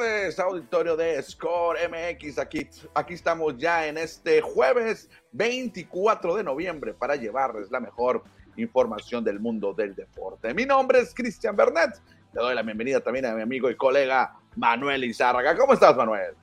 tardes, auditorio de Score MX. Aquí, aquí estamos ya en este jueves 24 de noviembre para llevarles la mejor información del mundo del deporte. Mi nombre es Cristian Bernet. Le doy la bienvenida también a mi amigo y colega Manuel Izárraga. ¿Cómo estás, Manuel?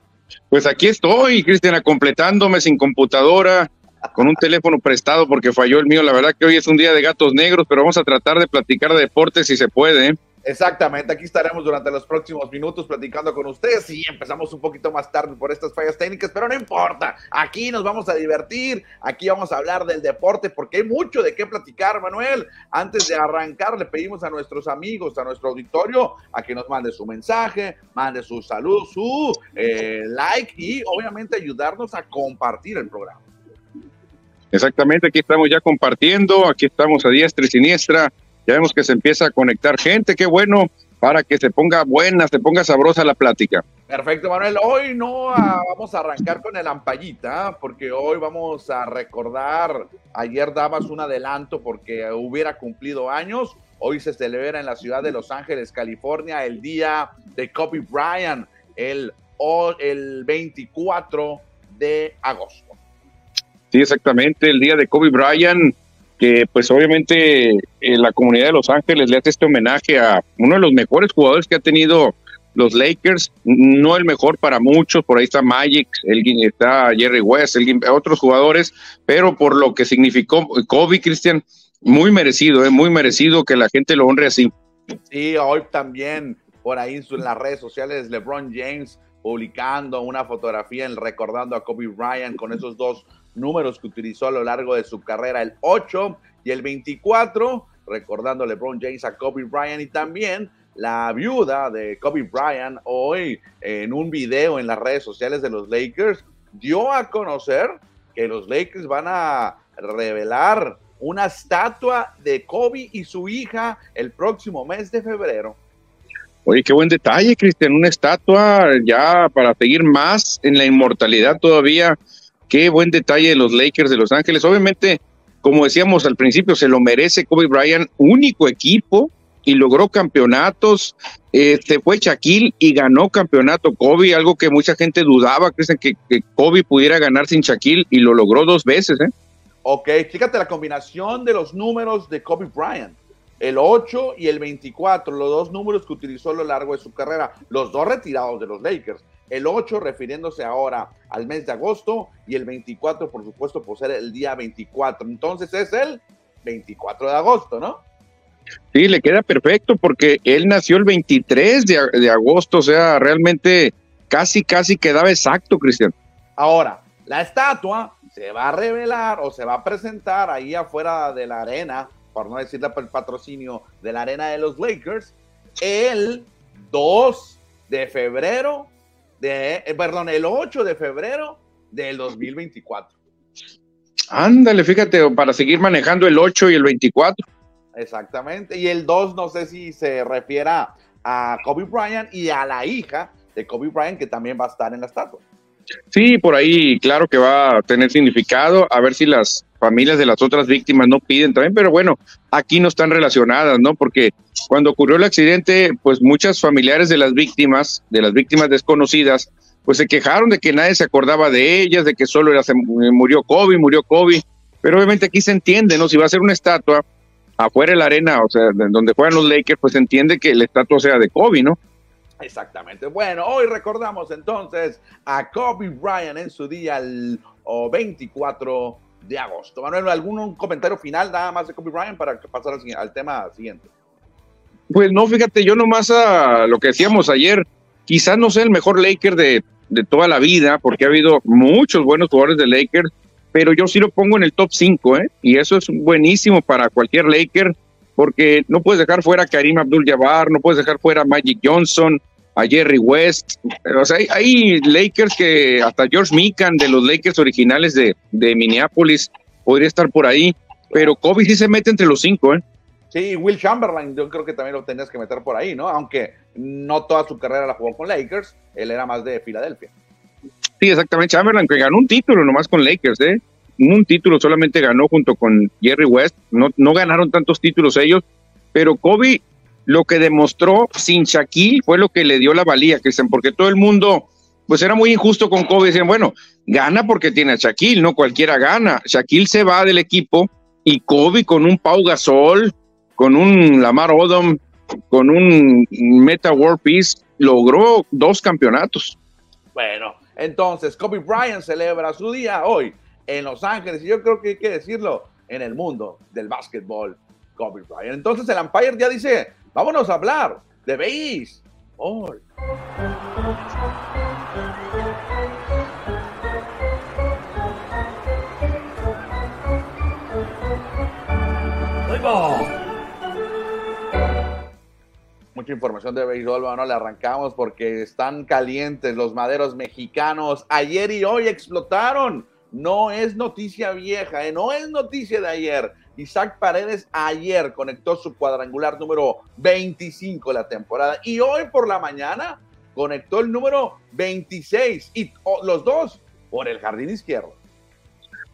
Pues aquí estoy, Cristian, completándome sin computadora, con un teléfono prestado porque falló el mío. La verdad que hoy es un día de gatos negros, pero vamos a tratar de platicar de deportes si se puede. Exactamente, aquí estaremos durante los próximos minutos platicando con ustedes y empezamos un poquito más tarde por estas fallas técnicas, pero no importa, aquí nos vamos a divertir, aquí vamos a hablar del deporte porque hay mucho de qué platicar, Manuel. Antes de arrancar, le pedimos a nuestros amigos, a nuestro auditorio, a que nos mande su mensaje, mande su salud, su eh, like y obviamente ayudarnos a compartir el programa. Exactamente, aquí estamos ya compartiendo, aquí estamos a diestra y siniestra ya vemos que se empieza a conectar gente, qué bueno, para que se ponga buena, se ponga sabrosa la plática. Perfecto, Manuel. Hoy no ah, vamos a arrancar con el ampallita, porque hoy vamos a recordar, ayer dabas un adelanto porque hubiera cumplido años. Hoy se celebra en la ciudad de Los Ángeles, California, el día de Kobe Bryant, el, el 24 de agosto. Sí, exactamente, el día de Kobe Bryant que pues obviamente eh, la comunidad de Los Ángeles le hace este homenaje a uno de los mejores jugadores que ha tenido los Lakers, no el mejor para muchos, por ahí está Magic, el, está Jerry West, el, otros jugadores, pero por lo que significó Kobe, Cristian, muy merecido, eh, muy merecido que la gente lo honre así. Sí, hoy también por ahí en las redes sociales LeBron James publicando una fotografía recordando a Kobe Bryant con esos dos números que utilizó a lo largo de su carrera, el 8 y el 24, recordando LeBron James a Kobe Bryant y también la viuda de Kobe Bryant hoy en un video en las redes sociales de los Lakers dio a conocer que los Lakers van a revelar una estatua de Kobe y su hija el próximo mes de febrero. Oye, qué buen detalle, Cristian, una estatua ya para seguir más en la inmortalidad todavía Qué buen detalle de los Lakers de Los Ángeles. Obviamente, como decíamos al principio, se lo merece Kobe Bryant, único equipo y logró campeonatos. Este fue Shaquille y ganó campeonato Kobe, algo que mucha gente dudaba, creen que, que Kobe pudiera ganar sin Shaquille y lo logró dos veces. ¿eh? Ok, fíjate la combinación de los números de Kobe Bryant. El 8 y el 24, los dos números que utilizó a lo largo de su carrera, los dos retirados de los Lakers el 8 refiriéndose ahora al mes de agosto y el 24 por supuesto por ser el día 24. Entonces es el 24 de agosto, ¿no? Sí, le queda perfecto porque él nació el 23 de, agosto, o sea, realmente casi, casi quedaba exacto, Cristian. Ahora, la estatua se va a revelar o se va a presentar ahí afuera de la arena, por no decirle el patrocinio de la arena de los Lakers, el 2 de febrero de, eh, perdón, el 8 de febrero del 2024. Ándale, fíjate, para seguir manejando el 8 y el 24. Exactamente, y el 2 no sé si se refiera a Kobe Bryant y a la hija de Kobe Bryant que también va a estar en la estatua. Sí, por ahí claro que va a tener significado, a ver si las familias de las otras víctimas no piden también, pero bueno, aquí no están relacionadas, ¿no? Porque cuando ocurrió el accidente, pues muchas familiares de las víctimas, de las víctimas desconocidas, pues se quejaron de que nadie se acordaba de ellas, de que solo era, se murió Kobe, murió Kobe, pero obviamente aquí se entiende, ¿no? Si va a ser una estatua afuera de la arena, o sea, donde juegan los Lakers, pues se entiende que la estatua sea de Kobe, ¿no? Exactamente. Bueno, hoy recordamos entonces a Kobe Bryant en su día el 24 de agosto. Manuel, ¿algún comentario final nada más de Kobe Bryant para pasar al, tema siguiente? Pues no, fíjate, yo nomás a lo que decíamos ayer, quizás no sea el mejor Laker de, de toda la vida, porque ha habido muchos buenos jugadores de Lakers, pero yo sí lo pongo en el top 5, ¿eh? Y eso es buenísimo para cualquier Laker, porque no puedes dejar fuera a Karim Abdul-Jabbar, no puedes dejar fuera Magic Johnson, a Jerry West. O sea, hay, Lakers que hasta George Mikan de los Lakers originales de, de, Minneapolis podría estar por ahí, pero Kobe sí se mete entre los cinco, ¿eh? Sí, Will Chamberlain, yo creo que también lo tenías que meter por ahí, ¿no? Aunque no toda su carrera la jugó con Lakers, él era más de Filadelfia. Sí, exactamente. Chamberlain que ganó un título nomás con Lakers, ¿eh? Un título solamente ganó junto con Jerry West. No, no ganaron tantos títulos ellos, pero Kobe lo que demostró sin Shaquille fue lo que le dio la valía, Cristian, porque todo el mundo, pues era muy injusto con Kobe. Decían, bueno, gana porque tiene a Shaquille, no cualquiera gana. Shaquille se va del equipo y Kobe con un Pau Gasol, con un Lamar Odom, con un Meta World Peace, logró dos campeonatos. Bueno, entonces Kobe Bryant celebra su día hoy en Los Ángeles y yo creo que hay que decirlo en el mundo del básquetbol, Kobe Bryant. Entonces el Empire ya dice, vámonos a hablar de béisbol. Mucha información de béisbol, bueno, le arrancamos porque están calientes los maderos mexicanos. Ayer y hoy explotaron. No es noticia vieja, ¿eh? no es noticia de ayer. Isaac Paredes ayer conectó su cuadrangular número 25 de la temporada y hoy por la mañana conectó el número 26 y oh, los dos por el jardín izquierdo.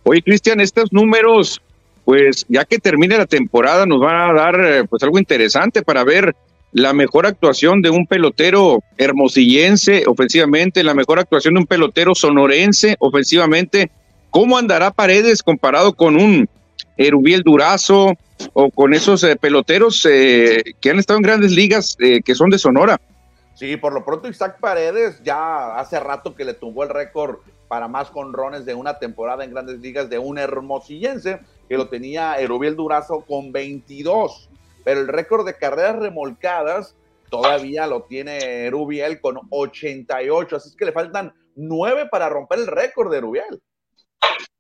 Oye, Cristian, estos números, pues ya que termine la temporada, nos van a dar eh, pues algo interesante para ver la mejor actuación de un pelotero hermosillense ofensivamente, la mejor actuación de un pelotero sonorense ofensivamente. ¿Cómo andará Paredes comparado con un Erubiel Durazo o con esos eh, peloteros eh, que han estado en grandes ligas eh, que son de Sonora? Sí, por lo pronto Isaac Paredes ya hace rato que le tumbó el récord para más conrones de una temporada en grandes ligas de un hermosillense que lo tenía Erubiel Durazo con 22 pero el récord de carreras remolcadas todavía lo tiene Rubiel con 88, así es que le faltan nueve para romper el récord de Rubiel.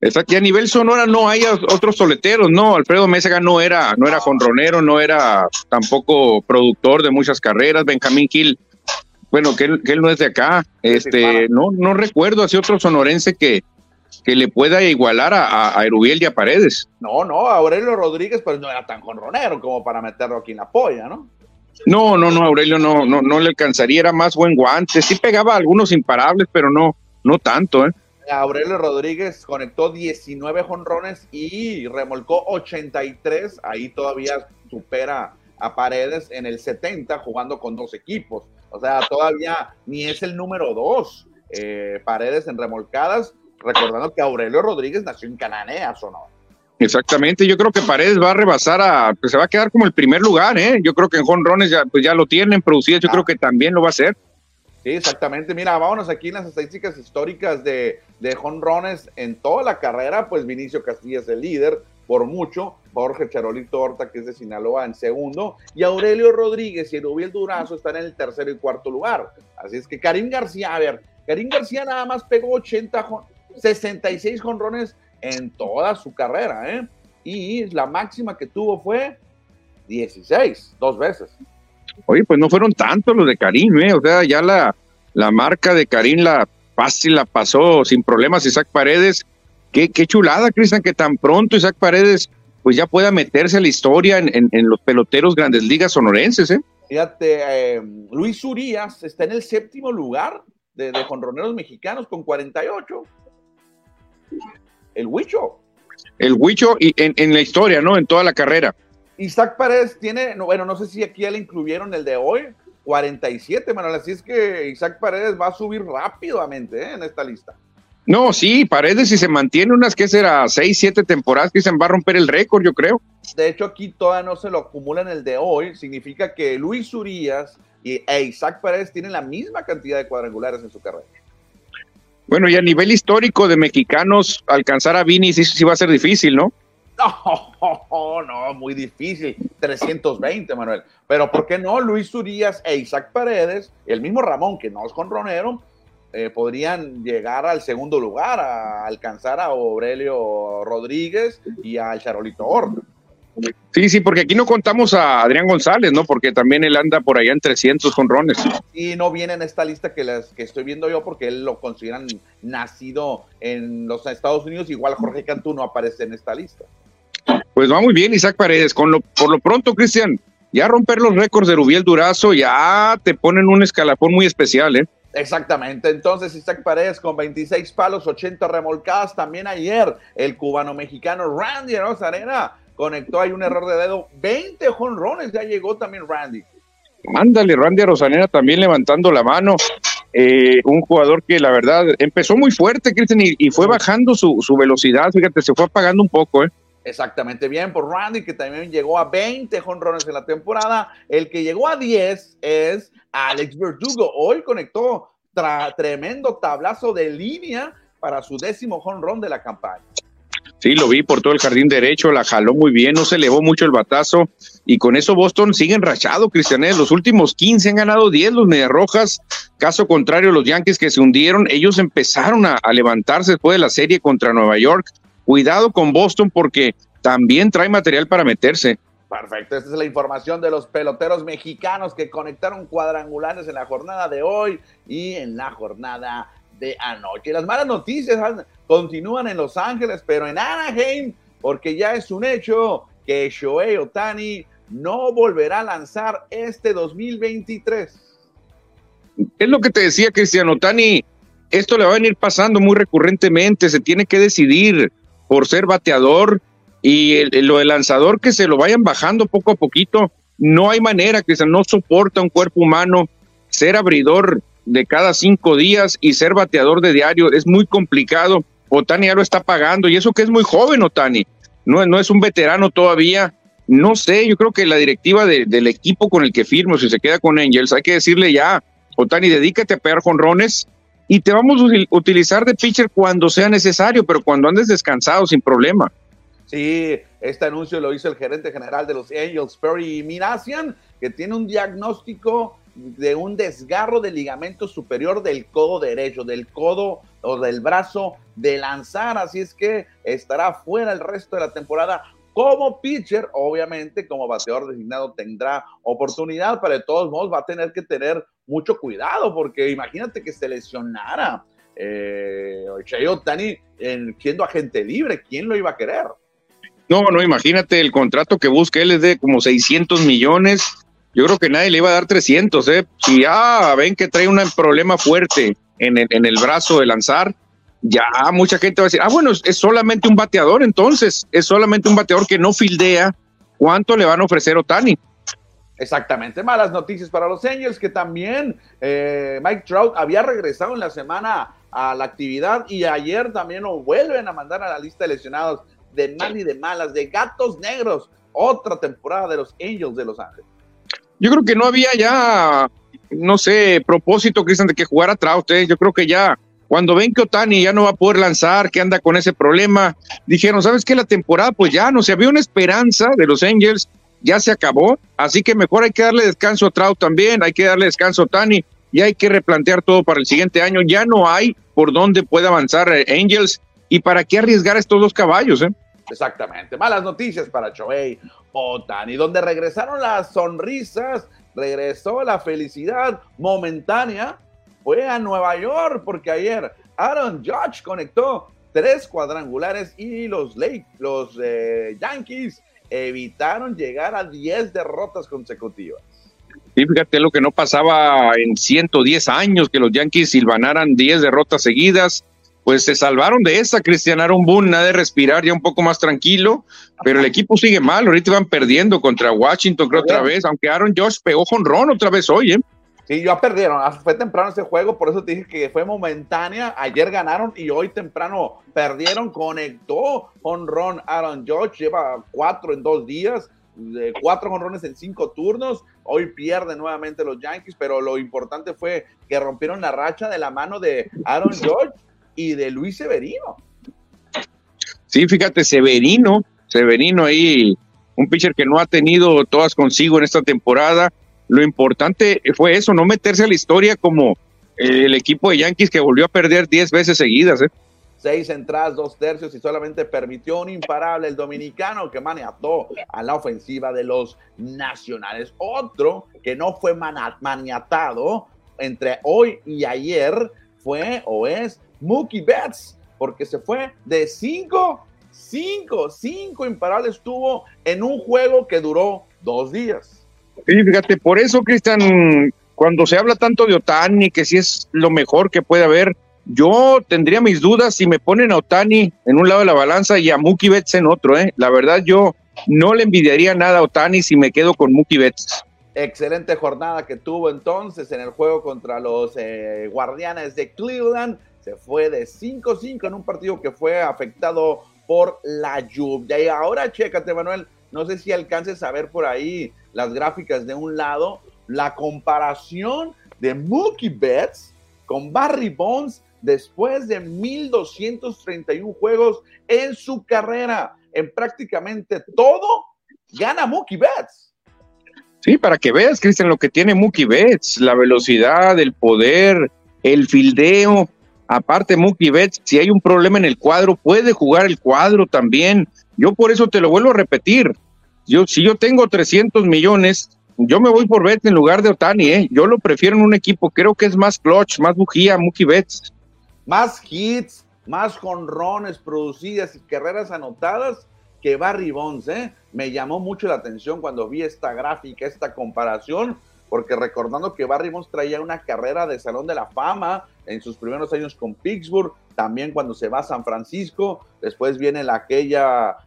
Es aquí a nivel sonora no hay otros soleteros, no, Alfredo Mésaga no era, no era jonronero, no era tampoco productor de muchas carreras, Benjamín Gil, bueno, que él, que él no es de acá, este, no, no recuerdo así otro sonorense que, que le pueda igualar a, a, Erubiel y a Paredes. No, no, Aurelio Rodríguez pues no era tan jonronero como para meterlo aquí en la polla, ¿no? No, no, no, Aurelio no, no, no le alcanzaría, era más buen guante, sí pegaba algunos imparables, pero no, no tanto, ¿eh? Aurelio Rodríguez conectó 19 jonrones y remolcó 83, ahí todavía supera a Paredes en el 70 jugando con dos equipos, o sea, todavía ni es el número dos, eh, Paredes en remolcadas, recordando que Aurelio Rodríguez nació en Cananea, Sonora. Exactamente, yo creo que Paredes va a rebasar a, pues se va a quedar como el primer lugar, ¿eh? Yo creo que en jonrones ya, pues ya lo tienen producido, yo ah. creo que también lo va a hacer. Sí, exactamente. Mira, vámonos aquí en las estadísticas históricas de, jonrones en toda la carrera, pues Vinicio Castilla es el líder por mucho, Jorge Charolito Horta, que es de Sinaloa, en segundo, y Aurelio Rodríguez y Erubiel Durazo están en el tercero y cuarto lugar. Así es que Karim García, a ver, Karim García nada más pegó 80, 66 jonrones en toda su carrera, ¿eh? Y la máxima que tuvo fue 16, dos veces. Oye, pues no fueron tantos los de Karim, ¿eh? O sea, ya la, la marca de Karim la fácil la pasó sin problemas Isaac Paredes. Qué, qué chulada, Cristian, que tan pronto Isaac Paredes pues ya pueda meterse a la historia en, en, los peloteros grandes ligas sonorenses, ¿eh? Fíjate, eh, Luis Urias está en el séptimo lugar de, de jonroneros mexicanos con 48 el Huicho. El Huicho y en, la historia, ¿no? En toda la carrera. Isaac Paredes tiene, bueno, no sé si aquí ya le incluyeron el de hoy, 47, Manuel. Así es que Isaac Paredes va a subir rápidamente ¿eh? en esta lista. No, sí, Paredes si se mantiene unas, que será? Seis, siete temporadas que se va a romper el récord, yo creo. De hecho, aquí todavía no se lo acumulan el de hoy. Significa que Luis Urias y e Isaac Paredes tienen la misma cantidad de cuadrangulares en su carrera. Bueno, y a nivel histórico de mexicanos, alcanzar a Vini sí, sí va a ser difícil, ¿no? No, no, muy difícil. 320, Manuel. Pero ¿por qué no? Luis Urias e Isaac Paredes, el mismo Ramón, que no es con Ronero, eh, podrían llegar al segundo lugar, a alcanzar a Aurelio Rodríguez y al Charolito Horta. Sí, sí, porque aquí no contamos a Adrián González, ¿no? Porque también él anda por allá en 300 jonrones. Y no viene en esta lista que, las, que estoy viendo yo porque él lo consideran nacido en los Estados Unidos. Igual Jorge Cantú no aparece en esta lista. Pues va muy bien Isaac Paredes. Con lo, por lo pronto, Cristian, ya romper los récords de Rubiel Durazo ya te ponen un escalafón muy especial, ¿eh? Exactamente, entonces Isaac Paredes con 26 palos, 80 remolcadas, también ayer el cubano mexicano Randy Rosarena conectó ahí un error de dedo, 20 jonrones, ya llegó también Randy. Ándale, Randy Rosanera también levantando la mano. Eh, un jugador que la verdad empezó muy fuerte, Cristian, y, fue bajando su, su, velocidad. Fíjate, se fue apagando un poco, ¿eh? Exactamente bien por Randy, que también llegó a 20 jonrones en la temporada. El que llegó a 10 es Alex Verdugo. Hoy conectó tremendo tablazo de línea para su décimo jonrón de la campaña. Sí, lo vi por todo el jardín derecho, la jaló muy bien, no se elevó mucho el batazo y con eso Boston sigue enrachado, Cristianet. Los últimos 15 han ganado 10 los Medias Rojas. Caso contrario, los Yankees que se hundieron, ellos empezaron a levantarse después de la serie contra Nueva York. Cuidado con Boston porque también trae material para meterse. Perfecto, esta es la información de los peloteros mexicanos que conectaron cuadrangulares en la jornada de hoy y en la jornada de anoche. Las malas noticias continúan en Los Ángeles, pero en Anaheim, porque ya es un hecho que Shohei Otani no volverá a lanzar este 2023. Es lo que te decía Cristiano Otani, esto le va a venir pasando muy recurrentemente, se tiene que decidir por ser bateador y lo del lanzador que se lo vayan bajando poco a poquito. No hay manera, Cristian, no soporta un cuerpo humano ser abridor de cada cinco días y ser bateador de diario. Es muy complicado. Otani ya lo está pagando y eso que es muy joven, Otani. No, no es un veterano todavía. No sé, yo creo que la directiva del equipo con el que firmo, si se queda con Angels, hay que decirle ya, Otani, dedícate a pegar jonrones y te vamos a utilizar de pitcher cuando sea necesario, pero cuando andes descansado, sin problema. Sí, este anuncio lo hizo el gerente general de los Angels, Perry Minasian, que tiene un diagnóstico de un desgarro del ligamento superior del codo derecho, del codo o del brazo de lanzar, así es que estará fuera el resto de la temporada. Como pitcher, obviamente, como bateador designado tendrá oportunidad, pero de todos modos va a tener que tener mucho cuidado, porque imagínate que se lesionara eh, Otani siendo agente libre, ¿quién lo iba a querer? No, no, imagínate el contrato que busca él es de como 600 millones yo creo que nadie le iba a dar 300, ¿eh? Si ya ven que trae un problema fuerte en el, en el brazo de lanzar, ya mucha gente va a decir, ah, bueno, es solamente un bateador, entonces, es solamente un bateador que no fildea. ¿Cuánto le van a ofrecer Otani? Exactamente, malas noticias para los Angels, que también eh, Mike Trout había regresado en la semana a la actividad y ayer también lo vuelven a mandar a la lista de lesionados de mal y de malas, de gatos negros. Otra temporada de los Angels de Los Ángeles yo creo que no había ya, no sé, propósito, Cristian, de que jugara Trout. ¿eh? Yo creo que ya, cuando ven que Otani ya no va a poder lanzar, que anda con ese problema, dijeron, ¿sabes qué? La temporada, pues ya, no se había una esperanza de los Angels, ya se acabó, así que mejor hay que darle descanso a Trout también, hay que darle descanso a Otani y hay que replantear todo para el siguiente año. Ya no hay por dónde pueda avanzar eh, Angels y para qué arriesgar estos dos caballos, ¿eh? Exactamente. Malas noticias para Choey Otani, donde regresaron las sonrisas, regresó la felicidad momentánea, fue a Nueva York porque ayer Aaron Judge conectó tres cuadrangulares y los, Lake, los eh, Yankees evitaron llegar a 10 derrotas consecutivas. Y fíjate lo que no pasaba en 110 años, que los Yankees silvanaran 10 derrotas seguidas pues se salvaron de esa, Cristian Aaron Boone, nada de respirar ya un poco más tranquilo, pero el equipo sigue mal, ahorita van perdiendo contra Washington, creo otra vez, aunque Aaron Josh pegó jonrón otra vez hoy, ¿eh? Sí, ya perdieron, ah, fue temprano ese juego, por eso te dije que fue momentánea, ayer ganaron y hoy temprano perdieron, conectó jonrón Aaron Josh, lleva cuatro en dos días, cuatro jonrones en cinco turnos. Hoy pierde nuevamente los Yankees, pero lo importante fue que rompieron la racha de la mano de Aaron George y de Luis Severino. Sí, fíjate, Severino, Severino ahí, un pitcher que no ha tenido todas consigo en esta temporada. Lo importante fue eso, no meterse a la historia como eh, el equipo de Yankees que volvió a perder 10 veces seguidas. ¿eh? Seis entradas, dos tercios y solamente permitió un imparable el dominicano que maniató a la ofensiva de los nacionales. Otro que no fue maniatado entre hoy y ayer fue o es Mookie Betts, porque se fue de cinco, cinco, cinco imparables tuvo en un juego que duró dos días. Fíjate, por eso, Cristian, cuando se habla tanto de Otani, que si es lo mejor que puede haber, yo tendría mis dudas si me ponen a Otani en un lado de la balanza y a Mookie Betts en otro, ¿eh? La verdad, yo no le envidiaría nada a Otani si me quedo con Mookie Betts. Excelente jornada que tuvo entonces en el juego contra los eh, Guardianes de Cleveland. Se fue de 5-5 en un partido que fue afectado por la lluvia. Y ahora, chécate, Manuel, no sé si alcances a ver por ahí las gráficas de un lado, la comparación de Mookie Betts con Barry Bonds después de 1.231 juegos en su carrera. En prácticamente todo, gana Mookie Betts. Sí, para que veas, Cristian, lo que tiene Mookie Betts, la velocidad, el poder, el fildeo. Aparte, Mookie Betts, si hay un problema en el cuadro, puede jugar el cuadro también. Yo por eso te lo vuelvo a repetir. Yo, si yo tengo 300 millones, yo me voy por Betts en lugar de Otani, ¿eh? Yo lo prefiero en un equipo, creo que es más clutch, más bujía, Mookie Betts. Más hits, más jonrones producidas y carreras anotadas que Barry Bonds, ¿eh? Me llamó mucho la atención cuando vi esta gráfica, esta comparación, porque recordando que Barry Bonds traía una carrera de Salón de la Fama en sus primeros años con Pittsburgh, también cuando se va a San Francisco, después viene la aquella,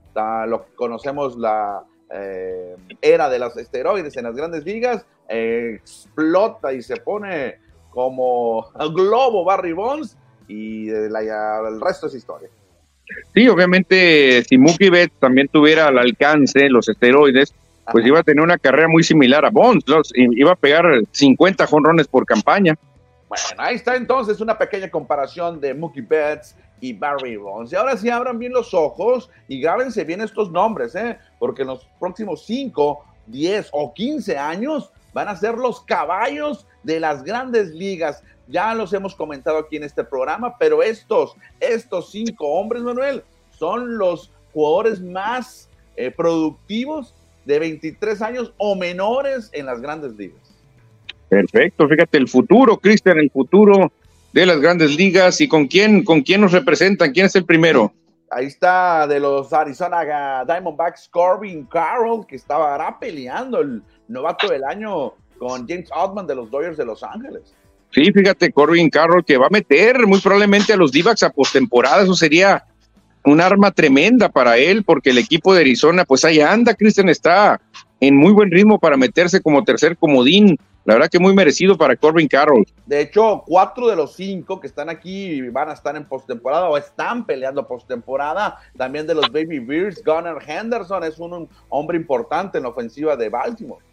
lo que conocemos la eh, era de los esteroides en las grandes ligas, eh, explota y se pone como globo Barry Bonds y el resto es historia. Sí, obviamente, si Mookie Betts también tuviera al alcance los esteroides, pues iba a tener una carrera muy similar a Bonds, iba a pegar 50 jonrones por campaña. Bueno, ahí está entonces una pequeña comparación de Mookie Betts y Barry Bonds. Y ahora sí abran bien los ojos y grábense bien estos nombres, ¿eh? porque en los próximos 5, 10 o 15 años van a ser los caballos de las grandes ligas. Ya los hemos comentado aquí en este programa, pero estos, estos cinco hombres, Manuel, son los jugadores más eh, productivos de 23 años o menores en las grandes ligas. Perfecto, fíjate, el futuro, Cristian, el futuro de las grandes ligas y con quién, con quién nos representan, quién es el primero. Ahí está de los Arizona Diamondbacks, Corbin Carroll, que estaba peleando el novato del año con James Ottman de los Dodgers de Los Ángeles. Sí, fíjate, Corbin Carroll que va a meter muy probablemente a los d a postemporada, eso sería un arma tremenda para él, porque el equipo de Arizona, pues ahí anda, Cristian está en muy buen ritmo para meterse como tercer comodín. La verdad que muy merecido para Corbin Carroll. De hecho, cuatro de los cinco que están aquí van a estar en postemporada o están peleando postemporada. También de los Baby Bears, Gunnar Henderson es un hombre importante en la ofensiva de Baltimore.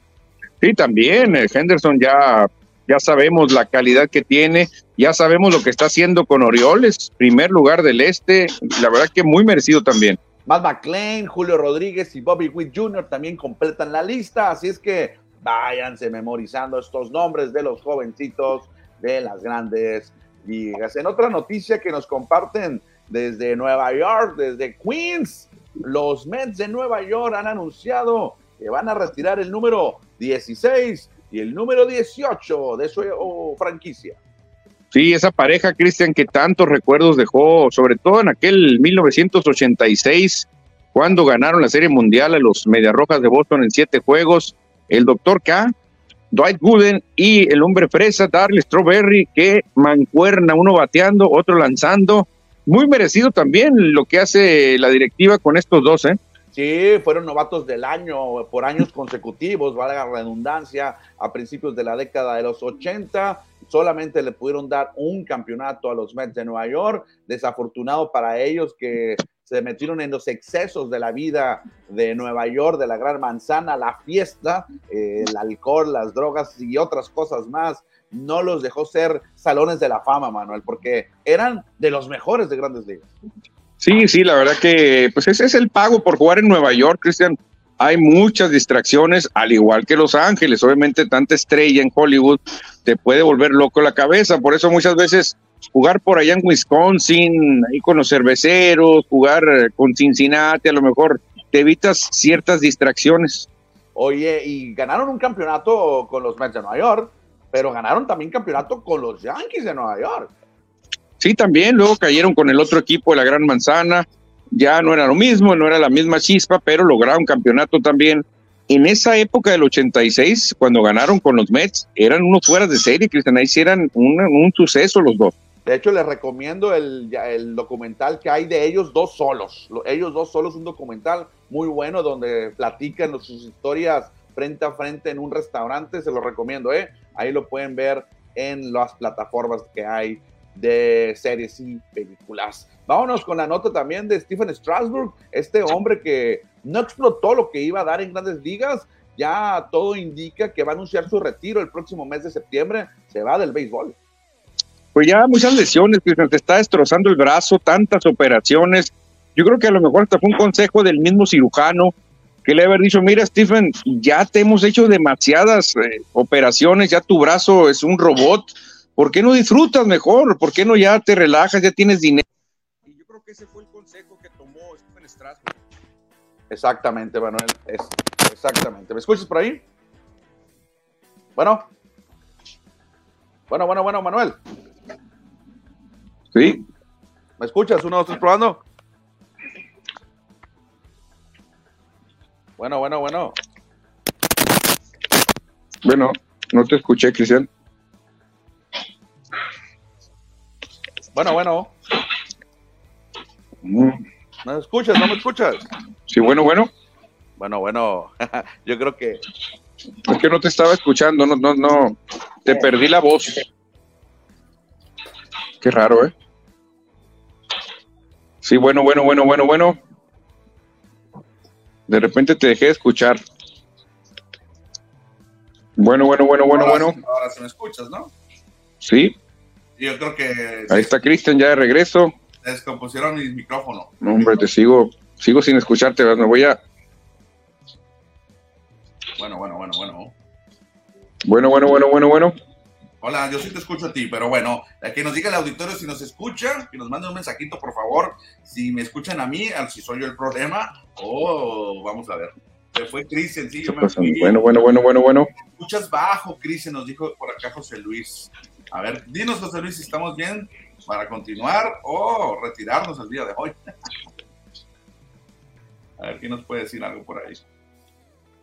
Sí, también eh, Henderson ya ya sabemos la calidad que tiene, ya sabemos lo que está haciendo con Orioles, primer lugar del este, la verdad que muy merecido también. Matt McLean, Julio Rodríguez y Bobby Witt Jr. también completan la lista, así es que váyanse memorizando estos nombres de los jovencitos de las grandes ligas. En otra noticia que nos comparten desde Nueva York, desde Queens, los Mets de Nueva York han anunciado que van a retirar el número 16 y el número 18 de su oh, franquicia. Sí, esa pareja, Cristian, que tantos recuerdos dejó, sobre todo en aquel 1986, cuando ganaron la Serie Mundial a los Rojas de Boston en siete juegos, el Doctor K, Dwight Gooden y el hombre fresa, Darle Strawberry, que mancuerna, uno bateando, otro lanzando. Muy merecido también lo que hace la directiva con estos dos, ¿eh? Sí, fueron novatos del año por años consecutivos, valga la redundancia, a principios de la década de los 80. Solamente le pudieron dar un campeonato a los Mets de Nueva York. Desafortunado para ellos que se metieron en los excesos de la vida de Nueva York, de la Gran Manzana, la fiesta, eh, el alcohol, las drogas y otras cosas más. No los dejó ser salones de la fama, Manuel, porque eran de los mejores de grandes ligas. Sí, sí, la verdad que pues ese es el pago por jugar en Nueva York, Cristian. Hay muchas distracciones, al igual que Los Ángeles. Obviamente, tanta estrella en Hollywood te puede volver loco la cabeza. Por eso muchas veces jugar por allá en Wisconsin, ahí con los cerveceros, jugar eh, con Cincinnati, a lo mejor te evitas ciertas distracciones. Oye, y ganaron un campeonato con los Mets de Nueva York, pero ganaron también campeonato con los Yankees de Nueva York. Sí, también, luego cayeron con el otro equipo de la Gran Manzana, ya no era lo mismo, no era la misma chispa, pero lograron campeonato también. En esa época del 86, cuando ganaron con los Mets, eran unos fuera de serie, Cristian, ahí sí eran un, suceso los dos. De hecho, les recomiendo el, documental que hay de ellos dos solos. Ellos dos solos, un documental muy bueno donde platican sus historias frente a frente en un restaurante, se lo recomiendo, ¿eh? Ahí lo pueden ver en las plataformas que hay de series y películas. Vámonos con la nota también de Stephen Strasburg, este hombre que no explotó lo que iba a dar en grandes ligas. Ya todo indica que va a anunciar su retiro el próximo mes de septiembre. Se va del béisbol. Pues ya muchas lesiones, te está destrozando el brazo, tantas operaciones. Yo creo que a lo mejor hasta fue un consejo del mismo cirujano que le haber dicho, mira Stephen, ya te hemos hecho demasiadas eh, operaciones, ya tu brazo es un robot, ¿por qué no disfrutas mejor? ¿Por qué no ya te relajas, ya tienes dinero? Y yo creo que ese fue el consejo que tomó Stephen Strasburg. Exactamente, Manuel, exactamente. ¿Me escuchas por ahí? Bueno. Bueno, bueno, bueno, Manuel. Sí. ¿Me escuchas? ¿Uno, dos, tres, probando? Bueno, bueno, bueno. Bueno, no te escuché, Cristian. Bueno, bueno. ¿No me escuchas? ¿No me escuchas? Sí, bueno, bueno. Bueno, bueno. Yo creo que. Es que no te estaba escuchando, no, no, no. Te perdí la voz. Qué raro, ¿eh? Sí, bueno, bueno, bueno, bueno, bueno. De repente te dejé de escuchar. Bueno, bueno, bueno, bueno, bueno. Ahora sí me escuchas, ¿no? Sí. Yo creo que. Ahí está Cristian ya de regreso. Descompusieron mi micrófono. No, hombre, te sigo, sigo sin escucharte. Me voy a. Bueno, bueno, bueno, bueno. Bueno, bueno, bueno, bueno, bueno. Hola, yo sí te escucho a ti, pero bueno, que nos diga el auditorio si nos escucha, que nos mande un mensajito, por favor, si me escuchan a mí, si soy yo el problema, o vamos a ver. Se fue Cristian, sí, yo me fui. Bueno, bueno, bueno, bueno, bueno. Escuchas bajo, Cristian, nos dijo por acá José Luis. A ver, dinos, José Luis, si estamos bien para continuar o retirarnos el día de hoy. a ver, ¿quién nos puede decir algo por ahí?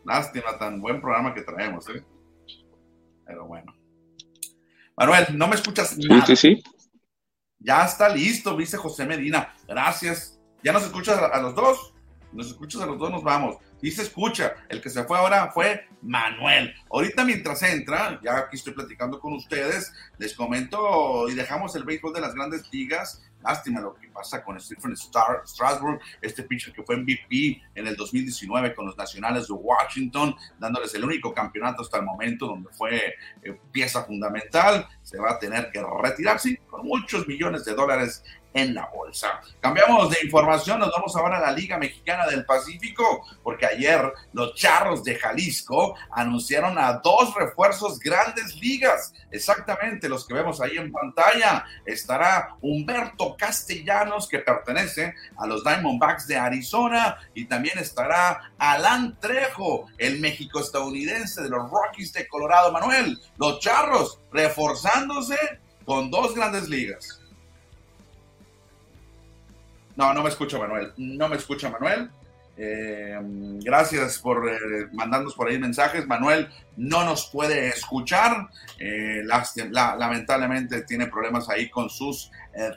Lástima, tan buen programa que traemos, ¿eh? Pero bueno. Manuel, no me escuchas nada. Sí, sí, sí. Ya está listo, dice José Medina. Gracias. ¿Ya nos escuchas a, los dos? Nos escuchas a los dos, nos vamos. Y se escucha. El que se fue ahora fue Manuel. Ahorita mientras entra, ya aquí estoy platicando con ustedes, les comento y dejamos el béisbol de las grandes ligas Lástima lo que pasa con Stephen Star, Strasburg, este pitcher que fue MVP en el 2019 con los Nacionales de Washington, dándoles el único campeonato hasta el momento donde fue eh, pieza fundamental. Se va a tener que retirar, sí, con muchos millones de dólares en la bolsa. Cambiamos de información, nos vamos ahora a la Liga Mexicana del Pacífico, porque ayer los Charros de Jalisco anunciaron a dos refuerzos grandes ligas, exactamente los que vemos ahí en pantalla. Estará Humberto Castellanos, que pertenece a los Diamondbacks de Arizona, y también estará Alan Trejo, el México estadounidense de los Rockies de Colorado. Manuel, los Charros reforzándose con dos grandes ligas. No, no me escucha Manuel. No me escucha Manuel. Eh, gracias por eh, mandarnos por ahí mensajes. Manuel no nos puede escuchar. Eh, lamentablemente tiene problemas ahí con sus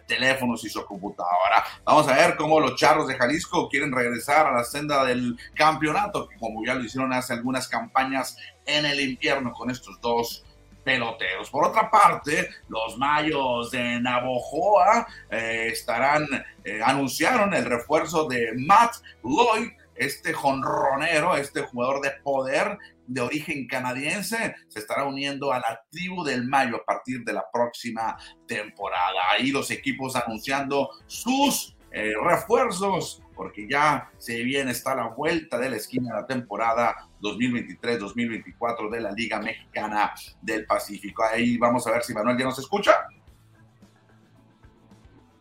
teléfonos y su computadora. Vamos a ver cómo los charros de Jalisco quieren regresar a la senda del campeonato, como ya lo hicieron hace algunas campañas en el invierno con estos dos peloteros. Por otra parte, los Mayos de Navojoa eh, estarán, eh, anunciaron el refuerzo de Matt Lloyd, este jonronero, este jugador de poder de origen canadiense, se estará uniendo a la tribu del Mayo a partir de la próxima temporada. Ahí los equipos anunciando sus eh, refuerzos porque ya se viene, está la vuelta de la esquina de la temporada 2023-2024 de la Liga Mexicana del Pacífico. Ahí vamos a ver si Manuel ya nos escucha.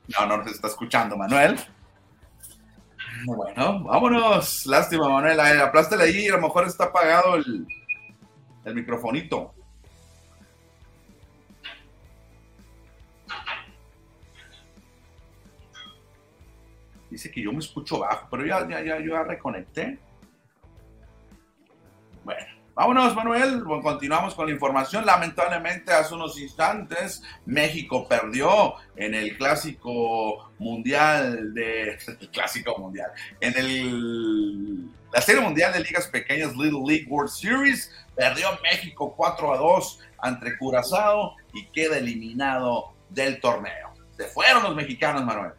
No, no nos está escuchando, Manuel. Bueno, vámonos. Lástima, Manuel. Aplástale ahí, a lo mejor está apagado el, el microfonito. Dice que yo me escucho bajo, pero ya, ya, ya, ya reconecté. Bueno, Vámonos, Manuel. continuamos con la información. Lamentablemente, hace unos instantes, México perdió en el clásico mundial de. Clásico mundial. En el. La serie mundial de ligas pequeñas Little League World Series. Perdió México 4 a 2 ante Curazao y queda eliminado del torneo. Se fueron los mexicanos, Manuel.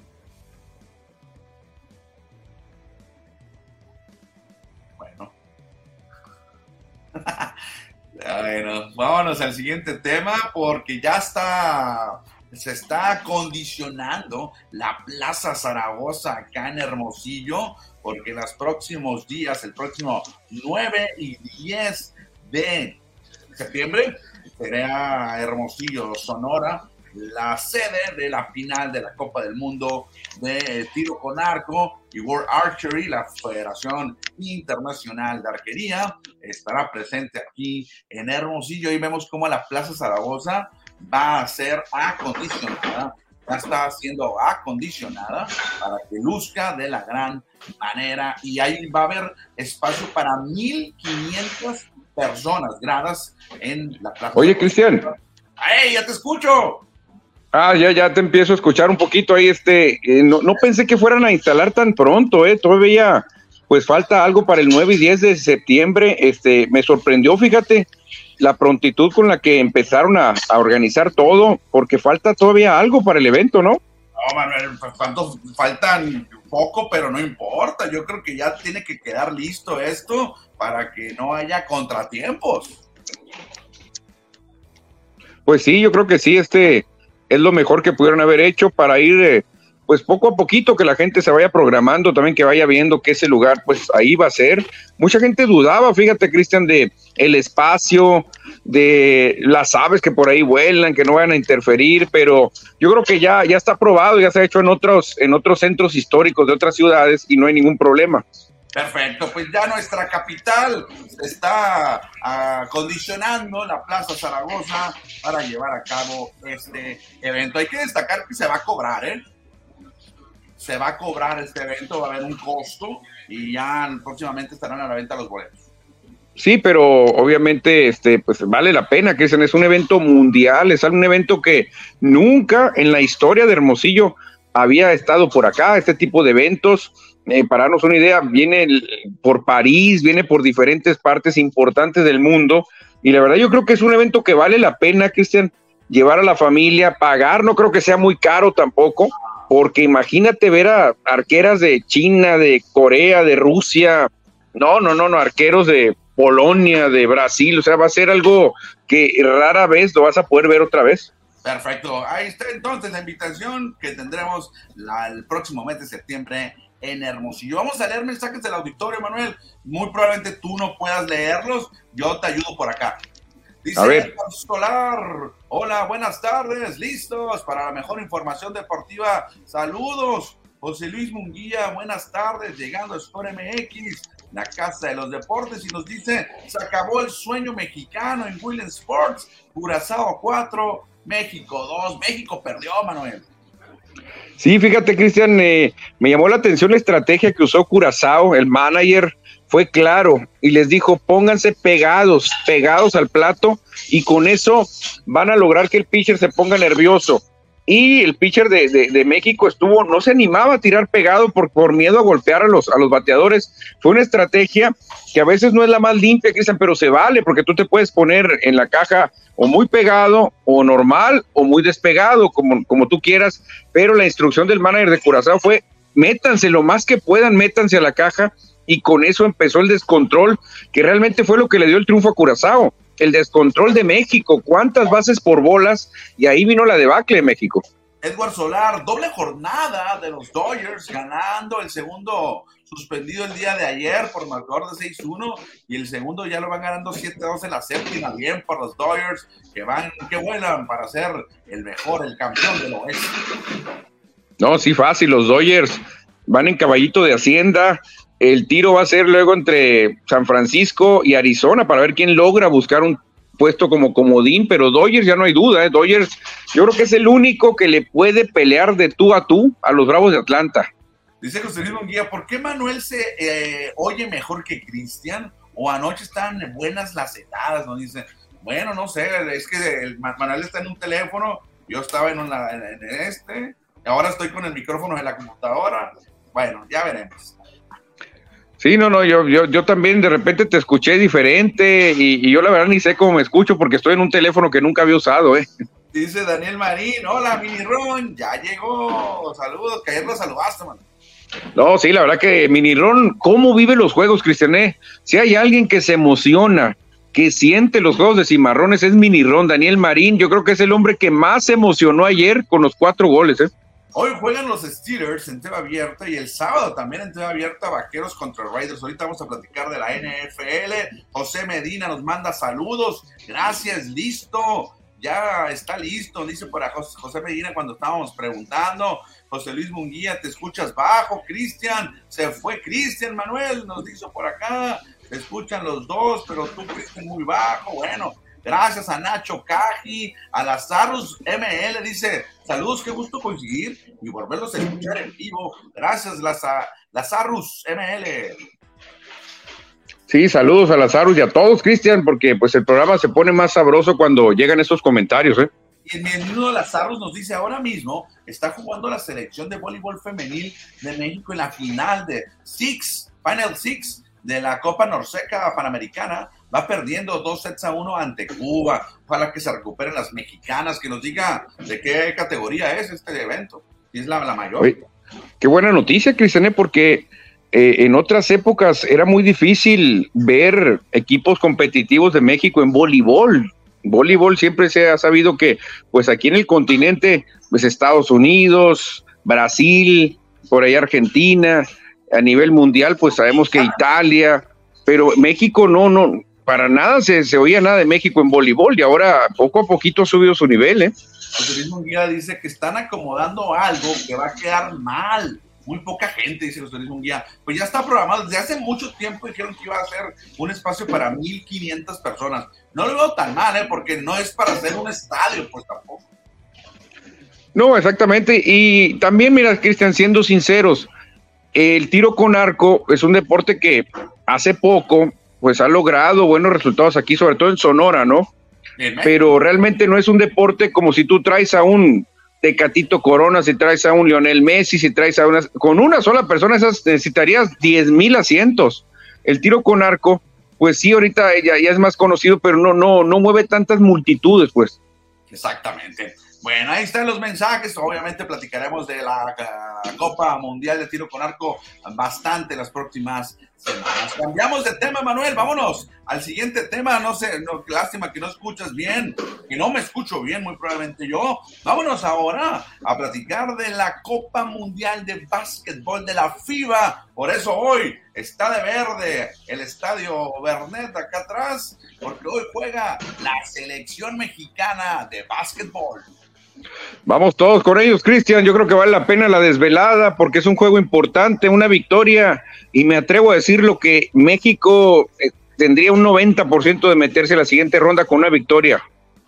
bueno, vámonos al siguiente tema porque ya está, se está acondicionando la Plaza Zaragoza acá en Hermosillo, porque los próximos días, el próximo 9 y 10 de septiembre, será Hermosillo, Sonora, la sede de la final de la Copa del Mundo de tiro con arco y World Archery, la Federación Internacional de Arquería, estará presente aquí en Hermosillo y vemos cómo la Plaza Zaragoza va a ser acondicionada, ya está siendo acondicionada para que luzca de la gran manera y ahí va a haber espacio para 1500 personas gradas en la plaza. Oye, Cristian. ¡Ey, ya te escucho! Ah, ya, ya te empiezo a escuchar un poquito ahí, este, eh, no, no, pensé que fueran a instalar tan pronto, eh, todavía, pues falta algo para el 9 y 10 de septiembre, este, me sorprendió, fíjate, la prontitud con la que empezaron a, organizar todo, porque falta todavía algo para el evento, ¿no? No, Manuel, faltan poco, pero no importa, yo creo que ya tiene que quedar listo esto para que no haya contratiempos. Pues sí, yo creo que sí, este, es lo mejor que pudieron haber hecho para ir, eh, pues poco a poquito, que la gente se vaya programando, también que vaya viendo que ese lugar, pues ahí va a ser. Mucha gente dudaba, fíjate, Cristian, de el espacio, de las aves que por ahí vuelan, que no vayan a interferir, pero yo creo que ya, ya está probado, ya se ha hecho en otros, en otros centros históricos de otras ciudades y no hay ningún problema. Perfecto, pues ya nuestra capital está acondicionando la Plaza Zaragoza para llevar a cabo este evento. Hay que destacar que se va a cobrar, ¿eh? Se va a cobrar este evento, va a haber un costo y ya próximamente estarán a la venta los boletos. Sí, pero obviamente este, pues vale la pena, que es un evento mundial, es un evento que nunca en la historia de Hermosillo había estado por acá, este tipo de eventos eh, para darnos una idea, viene por París, viene por diferentes partes importantes del mundo. Y la verdad yo creo que es un evento que vale la pena, Cristian, llevar a la familia, pagar, no creo que sea muy caro tampoco, porque imagínate ver a arqueras de China, de Corea, de Rusia, no, no, no, no, arqueros de Polonia, de Brasil, o sea, va a ser algo que rara vez lo vas a poder ver otra vez. Perfecto, ahí está entonces la invitación que tendremos el próximo mes de septiembre en Hermosillo. Vamos a leer mensajes del auditorio, Manuel. Muy probablemente tú no puedas leerlos. Yo te ayudo por acá. Dice Solar, hola, buenas tardes, listos para la mejor información deportiva. Saludos, José Luis Munguía, buenas tardes, llegando a Sport MX, la casa de los deportes, y nos dice, se acabó el sueño mexicano en William Sports, Curazao 4, México 2, México perdió, Manuel. Sí, fíjate, Cristian, eh, me llamó la atención la estrategia que usó Curazao, el manager fue claro y les dijo, pónganse pegados, pegados al plato y con eso van a lograr que el pitcher se ponga nervioso. Y el pitcher de, México estuvo, no se animaba a tirar pegado por, por miedo a golpear a los, a los bateadores. Fue una estrategia que a veces no es la más limpia, Cristian, pero se vale porque tú te puedes poner en la caja o muy pegado, o normal, o muy despegado, como, como tú quieras, pero la instrucción del manager de Curazao fue métanse lo más que puedan, métanse a la caja, y con eso empezó el descontrol, que realmente fue lo que le dio el triunfo a Curazao, el descontrol de México, cuántas bases por bolas, y ahí vino la debacle de México. Edward Solar, doble jornada de los Dodgers ganando el segundo suspendido el día de ayer por marcador de 6-1 y el segundo ya lo van ganando 7-2 en la séptima, bien por los Dodgers que van, que vuelan para ser el mejor, el campeón del oeste. No, sí, fácil, los Dodgers van en caballito de Hacienda. El tiro va a ser luego entre San Francisco y Arizona para ver quién logra buscar un puesto como comodín, pero Dodgers ya no hay duda, ¿eh? Dodgers yo creo que es el único que le puede pelear de tú a tú a los Bravos de Atlanta. Dice José Luis Munguía, ¿por qué Manuel se eh, oye mejor que Cristian? o anoche estaban buenas las heladas, ¿no? Dice, bueno, no sé, es que el Manuel está en un teléfono, yo estaba en, una, en este, ahora estoy con el micrófono de la computadora, bueno, ya veremos. Sí, no, no, yo, yo, yo también de repente te escuché diferente y, yo la verdad ni sé cómo me escucho porque estoy en un teléfono que nunca había usado, ¿eh? Dice Daniel Marín, hola, Mini Ron, ya llegó, saludos, que ayer lo saludaste, man. No, sí, la verdad que Mini Ron, ¿cómo vive los juegos, Cristiané? Si hay alguien que se emociona, que siente los juegos de cimarrones, es Mini Ron, Daniel Marín, yo creo que es el hombre que más se emocionó ayer con los cuatro goles, ¿eh? Hoy juegan los Steelers en TV abierta y el sábado también en TV abierta Vaqueros contra Raiders. Ahorita vamos a platicar de la NFL. José Medina nos manda saludos. Gracias, listo. Ya está listo, dice por José Medina cuando estábamos preguntando. José Luis Munguía, te escuchas bajo. Cristian, se fue Cristian Manuel, nos dice por acá. Escuchan los dos, pero tú, Cristian, muy bajo. Bueno, Gracias a Nacho Caji, a Lazarus ML, dice, saludos, qué gusto coincidir y volverlos a escuchar en vivo. Gracias, Lazarus ML. Sí, saludos a Lazarus y a todos, Cristian, porque pues el programa se pone más sabroso cuando llegan esos comentarios, ¿eh? Y el menino Lazarus nos dice ahora mismo está jugando la selección de voleibol femenil de México en la final de Six, Final Six de la Copa Norseca Panamericana va perdiendo dos sets a uno ante Cuba. Ojalá que se recuperen las mexicanas, que nos diga de qué categoría es este evento. Si es la, la mayor. qué buena noticia, Cristiane, porque eh, en otras épocas era muy difícil ver equipos competitivos de México en voleibol. Voleibol siempre se ha sabido que, pues aquí en el continente, pues Estados Unidos, Brasil, por ahí Argentina, a nivel mundial, pues sabemos que Italia, pero México no, no, para nada se, se, oía nada de México en voleibol y ahora poco a poquito ha subido su nivel. ¿eh? José Luis Munguía dice que están acomodando algo que va a quedar mal. Muy poca gente, dice José Luis Munguía. Pues ya está programado. Desde hace mucho tiempo dijeron que iba a ser un espacio para 1.500 personas. No lo veo tan mal, ¿eh? porque no es para hacer un estadio, pues tampoco. No, exactamente. Y también, mira, Cristian, siendo sinceros, el tiro con arco es un deporte que hace poco pues ha logrado buenos resultados aquí, sobre todo en Sonora, ¿no? Pero realmente no es un deporte como si tú traes a un Tecatito Corona, si traes a un Lionel Messi, si traes a una... Con una sola persona esas necesitarías 10 mil asientos. El tiro con arco, pues sí, ahorita ya, ya es más conocido, pero no, no, no mueve tantas multitudes, pues. Exactamente. Bueno, ahí están los mensajes. Obviamente platicaremos de la, Copa Mundial de Tiro con Arco bastante las próximas Cambiamos de tema, Manuel. Vámonos al siguiente tema. No sé, no, lástima que no escuchas bien, que no me escucho bien, muy probablemente yo. Vámonos ahora a platicar de la Copa Mundial de Básquetbol de la FIBA. Por eso hoy está de verde el estadio Bernet acá atrás, porque hoy juega la selección mexicana de básquetbol. Vamos todos con ellos, Cristian. Yo creo que vale la pena la desvelada porque es un juego importante, una victoria. Y me atrevo a decir lo que México eh, tendría un 90% de meterse a la siguiente ronda con una victoria.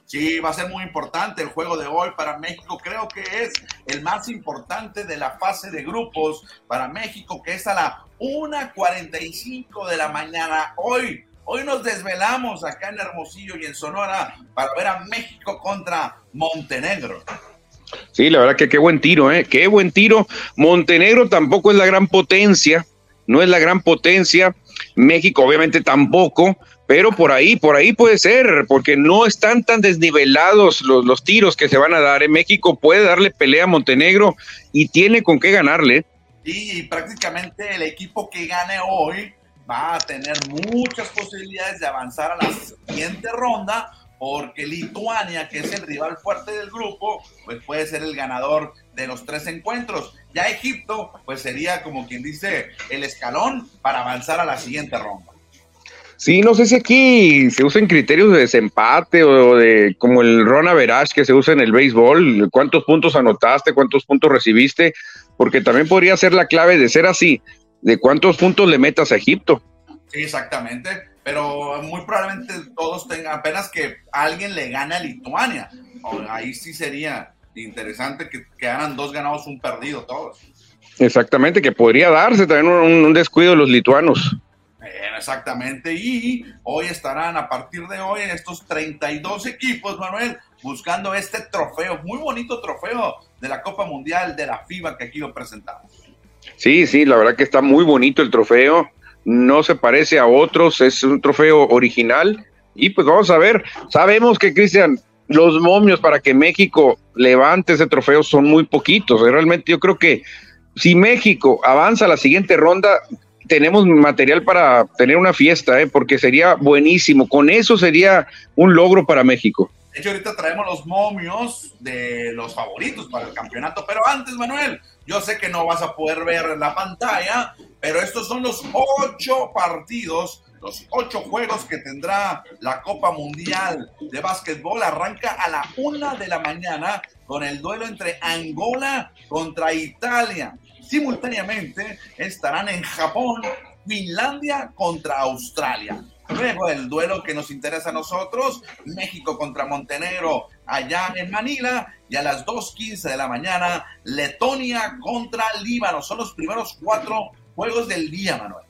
Sí, va a ser muy importante el juego de hoy para México. Creo que es el más importante de la fase de grupos para México, que es a la 1.45 de la mañana. Hoy Hoy nos desvelamos acá en Hermosillo y en Sonora para ver a México contra Montenegro. Sí, la verdad que qué buen tiro, ¿eh? Qué buen tiro. Montenegro tampoco es la gran potencia, no es la gran potencia. México obviamente tampoco, pero por ahí, por ahí puede ser, porque no están tan desnivelados los, los tiros que se van a dar. En México puede darle pelea a Montenegro y tiene con qué ganarle. Y prácticamente el equipo que gane hoy va a tener muchas posibilidades de avanzar a la siguiente ronda, porque Lituania, que es el rival fuerte del grupo, pues puede ser el ganador de los tres encuentros. Ya Egipto, pues sería como quien dice el escalón para avanzar a la siguiente ronda. Sí, no sé si aquí se usan criterios de desempate o de como el Rona Verage que se usa en el béisbol, cuántos puntos anotaste, cuántos puntos recibiste, porque también podría ser la clave de ser así de cuántos puntos le metas a Egipto. Sí, exactamente, pero muy probablemente todos tengan, apenas que alguien le gane a Lituania. Ahí sí sería interesante que quedaran dos ganados, un perdido todos. Exactamente, que podría darse también un, descuido de los lituanos. Exactamente, y hoy estarán a partir de hoy estos 32 equipos, Manuel, buscando este trofeo, muy bonito trofeo de la Copa Mundial de la FIBA que aquí lo presentamos. Sí, sí, la verdad que está muy bonito el trofeo, no se parece a otros, es un trofeo original y pues vamos a ver, sabemos que Cristian, los momios para que México levante ese trofeo son muy poquitos, realmente yo creo que si México avanza a la siguiente ronda, tenemos material para tener una fiesta, ¿eh? porque sería buenísimo. Con eso sería un logro para México. De hecho, ahorita traemos los momios de los favoritos para el campeonato. Pero antes, Manuel, yo sé que no vas a poder ver la pantalla, pero estos son los ocho partidos, los ocho juegos que tendrá la Copa Mundial de Básquetbol. Arranca a la una de la mañana con el duelo entre Angola contra Italia. Simultáneamente estarán en Japón, Finlandia contra Australia. Luego el duelo que nos interesa a nosotros, México contra Montenegro allá en Manila y a las 2.15 de la mañana, Letonia contra Líbano. Son los primeros cuatro juegos del día, Manuel.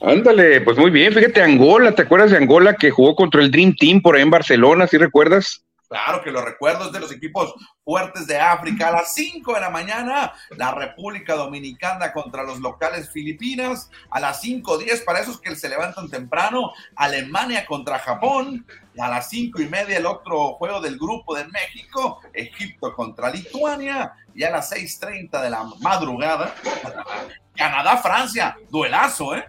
Ándale, pues muy bien. Fíjate, Angola, ¿te acuerdas de Angola que jugó contra el Dream Team por ahí en Barcelona? ¿Sí recuerdas? Claro que lo recuerdo, es de los equipos fuertes de África. A las 5 de la mañana, la República Dominicana contra los locales Filipinas. A las 5.10, para esos que se levantan temprano, Alemania contra Japón. Y a las 5 y media, el otro juego del grupo de México, Egipto contra Lituania. Y a las 6.30 de la madrugada, Canadá-Francia. Duelazo, ¿eh?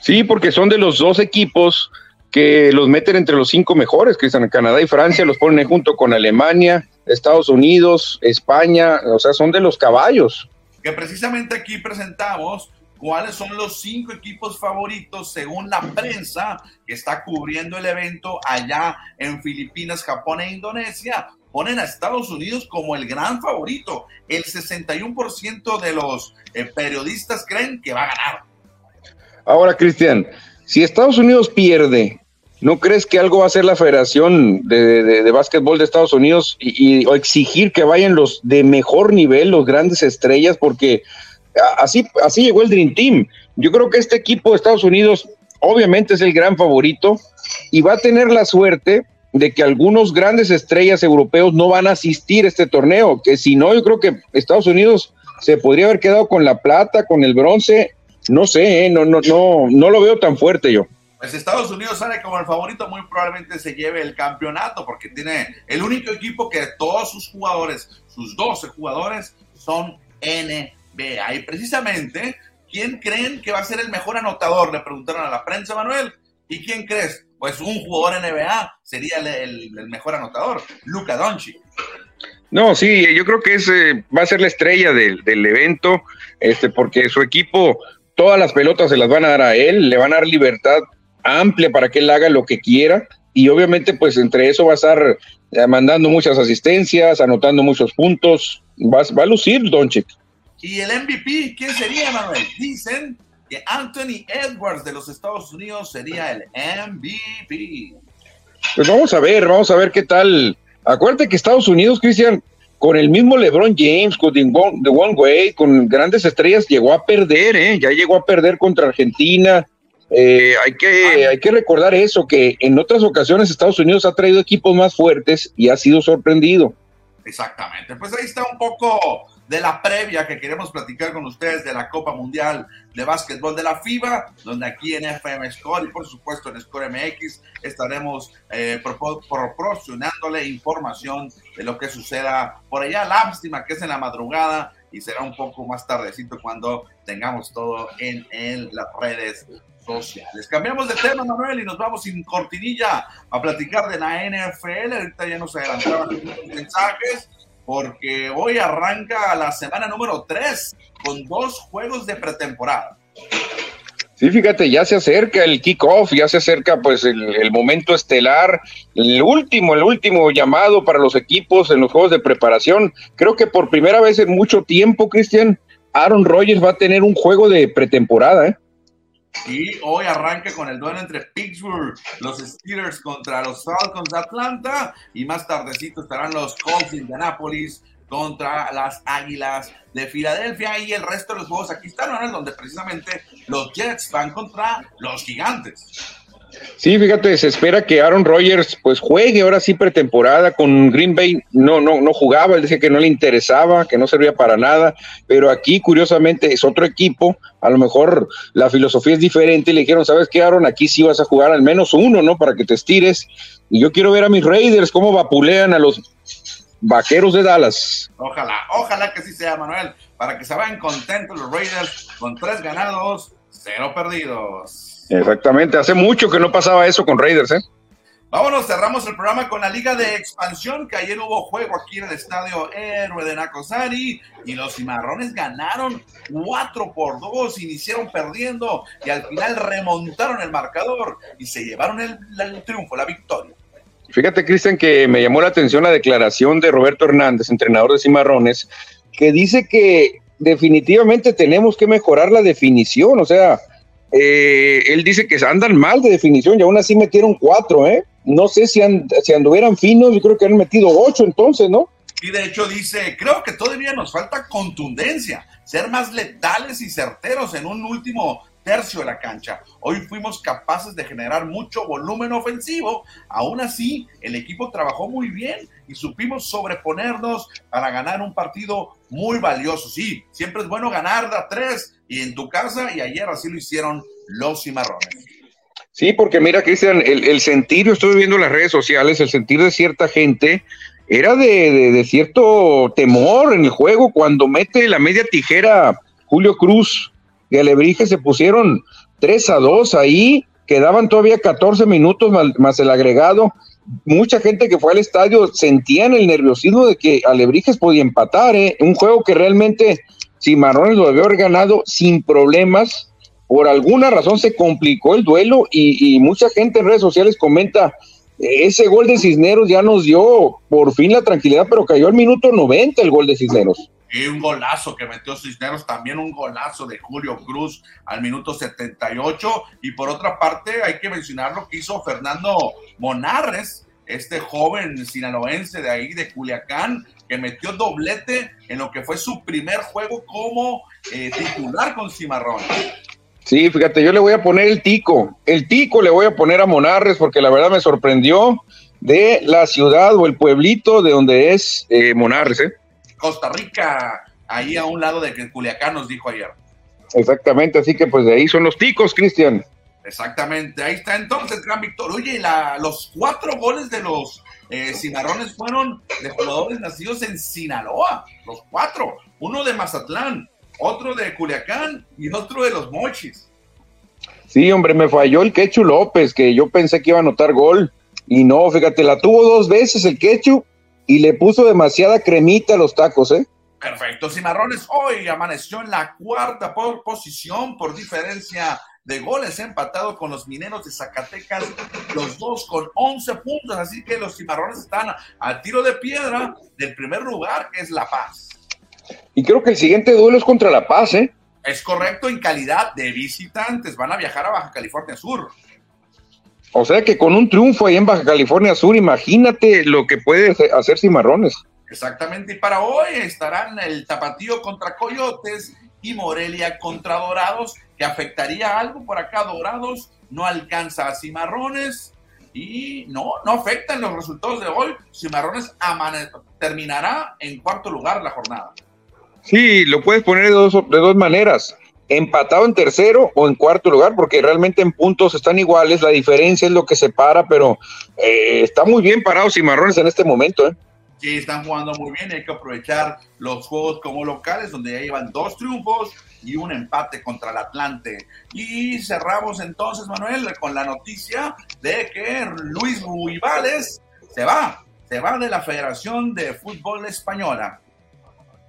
Sí, porque son de los dos equipos que los meten entre los cinco mejores, que están en Canadá y Francia, los ponen junto con Alemania, Estados Unidos, España, o sea, son de los caballos. Que precisamente aquí presentamos cuáles son los cinco equipos favoritos según la prensa que está cubriendo el evento allá en Filipinas, Japón e Indonesia. Ponen a Estados Unidos como el gran favorito. El 61% de los eh, periodistas creen que va a ganar. Ahora, Cristian, si Estados Unidos pierde ¿No crees que algo va a hacer la Federación de, de, Básquetbol de Estados Unidos y, o exigir que vayan los de mejor nivel, los grandes estrellas? Porque así, así llegó el Dream Team. Yo creo que este equipo de Estados Unidos obviamente es el gran favorito y va a tener la suerte de que algunos grandes estrellas europeos no van a asistir a este torneo, que si no, yo creo que Estados Unidos se podría haber quedado con la plata, con el bronce, no sé, ¿eh? no, no, no, no lo veo tan fuerte yo pues Estados Unidos sale como el favorito, muy probablemente se lleve el campeonato porque tiene el único equipo que todos sus jugadores, sus 12 jugadores, son NBA. Y precisamente, ¿quién creen que va a ser el mejor anotador? Le preguntaron a la prensa, Manuel. ¿Y quién crees? Pues un jugador NBA sería el, mejor anotador, Luca Doncic. No, sí, yo creo que ese va a ser la estrella del, del evento, este, porque su equipo, todas las pelotas se las van a dar a él, le van a dar libertad amplia para que él haga lo que quiera y obviamente pues entre eso va a estar eh, mandando muchas asistencias, anotando muchos puntos, va, va a lucir Doncic. ¿Y el MVP quién sería, Manuel? Dicen que Anthony Edwards de los Estados Unidos sería el MVP. Pues vamos a ver, vamos a ver qué tal. Acuérdate que Estados Unidos, Cristian, con el mismo LeBron James, con The One Way, con grandes estrellas, llegó a perder, ¿eh? Ya llegó a perder contra Argentina, eh, hay, que, hay que recordar eso, que en otras ocasiones Estados Unidos ha traído equipos más fuertes y ha sido sorprendido. Exactamente, pues ahí está un poco de la previa que queremos platicar con ustedes de la Copa Mundial de Básquetbol de la FIBA, donde aquí en FM Score y por supuesto en Score MX estaremos eh, proporcionándole información de lo que suceda por allá. Lástima que es en la madrugada y será un poco más tardecito cuando tengamos todo en, en las redes sociales. Cambiamos de tema, Manuel, y nos vamos sin cortinilla a platicar de la NFL. Ahorita ya nos adelantaban los mensajes, porque hoy arranca la semana número 3 con dos juegos de pretemporada. Sí, fíjate, ya se acerca el kickoff, ya se acerca pues el, el, momento estelar, el último, el último llamado para los equipos en los juegos de preparación. Creo que por primera vez en mucho tiempo, Cristian, Aaron Rodgers va a tener un juego de pretemporada, ¿eh? Y hoy arranca con el duelo entre Pittsburgh, los Steelers contra los Falcons de Atlanta. Y más tardecito estarán los Colts de Indianapolis contra las Águilas de Filadelfia y el resto de los juegos aquí están, donde precisamente los Jets van contra los Gigantes. Sí, fíjate, se espera que Aaron Rodgers pues juegue ahora sí pretemporada con Green Bay. No, no, no jugaba, él decía que no le interesaba, que no servía para nada, pero aquí curiosamente es otro equipo, a lo mejor la filosofía es diferente le dijeron, ¿sabes qué, Aaron? Aquí sí vas a jugar al menos uno, ¿no? Para que te estires. Y yo quiero ver a mis Raiders cómo vapulean a los vaqueros de Dallas. Ojalá, ojalá que sí sea, Manuel, para que se vayan contentos los Raiders con tres ganados, cero perdidos. Exactamente, hace mucho que no pasaba eso con Raiders, ¿eh? Vámonos, cerramos el programa con la Liga de Expansión, que ayer hubo juego aquí en el Estadio Héroe de Nacosari y los cimarrones ganaron 4 por 2, iniciaron perdiendo y al final remontaron el marcador y se llevaron el, el triunfo, la victoria. Fíjate, Cristian, que me llamó la atención la declaración de Roberto Hernández, entrenador de cimarrones, que dice que definitivamente tenemos que mejorar la definición, o sea, eh, él dice que andan mal de definición y aún así metieron cuatro, ¿eh? No sé si, si anduvieran finos, yo creo que han metido ocho entonces, ¿no? Y de hecho dice, creo que todavía nos falta contundencia, ser más letales y certeros en un último tercio de la cancha. Hoy fuimos capaces de generar mucho volumen ofensivo. Aún así, el equipo trabajó muy bien y supimos sobreponernos para ganar un partido muy valioso. Sí, siempre es bueno ganar de a tres y en tu casa, y ayer así lo hicieron los cimarrones. Sí, porque mira, Cristian, el, el sentir, yo estoy viendo las redes sociales, el sentir de cierta gente era de, de cierto temor en el juego cuando mete la media tijera Julio Cruz y Alebrije se pusieron 3 a 2 ahí, quedaban todavía 14 minutos más, el agregado. Mucha gente que fue al estadio sentían el nerviosismo de que Alebrijes podía empatar, ¿eh? un juego que realmente Cimarrones lo debió haber ganado sin problemas. Por alguna razón se complicó el duelo y, y mucha gente en redes sociales comenta, ese gol de Cisneros ya nos dio por fin la tranquilidad, pero cayó al minuto 90 el gol de Cisneros y un golazo que metió Cisneros, también un golazo de Julio Cruz al minuto 78. Y por otra parte, hay que mencionar lo que hizo Fernando Monarres, este joven sinaloense de ahí, de Culiacán, que metió doblete en lo que fue su primer juego como eh, titular con Cimarrón. Sí, fíjate, yo le voy a poner el tico. El tico le voy a poner a Monarres porque la verdad me sorprendió de la ciudad o el pueblito de donde es eh, Monarres, ¿eh? Costa Rica, ahí a un lado de que Culiacán nos dijo ayer. Exactamente, así que pues de ahí son los ticos, Cristian. Exactamente, ahí está entonces gran victoria. Oye, la, los cuatro goles de los eh, cimarrones fueron de jugadores nacidos en Sinaloa, los cuatro. Uno de Mazatlán, otro de Culiacán y otro de los Mochis. Sí, hombre, me falló el Quechu López, que yo pensé que iba a anotar gol. Y no, fíjate, la tuvo dos veces el Quechu y le puso demasiada cremita a los tacos, ¿eh? Perfecto, Cimarrones hoy amaneció en la cuarta por posición por diferencia de goles empatado con los mineros de Zacatecas, los dos con 11 puntos, así que los cimarrones están a tiro de piedra del primer lugar, que es La Paz. Y creo que el siguiente duelo es contra La Paz, ¿eh? Es correcto, en calidad de visitantes, van a viajar a Baja California Sur. O sea que con un triunfo ahí en Baja California Sur, imagínate lo que puede hacer Cimarrones. Exactamente, y para hoy estarán el Tapatío contra Coyotes y Morelia contra Dorados, que afectaría algo por acá. Dorados no alcanza a Cimarrones y no, no afectan los resultados de hoy. Cimarrones terminará en cuarto lugar la jornada. Sí, lo puedes poner de dos, de dos maneras empatado en tercero o en cuarto lugar, porque realmente en puntos están iguales, la diferencia es lo que separa, pero eh, está muy bien parado Cimarrones en este momento. ¿eh? Sí, están jugando muy bien, hay que aprovechar los juegos como locales, donde ya llevan dos triunfos y un empate contra el Atlante. Y cerramos entonces, Manuel, con la noticia de que Luis Ruibales se va, se va de la Federación de Fútbol Española.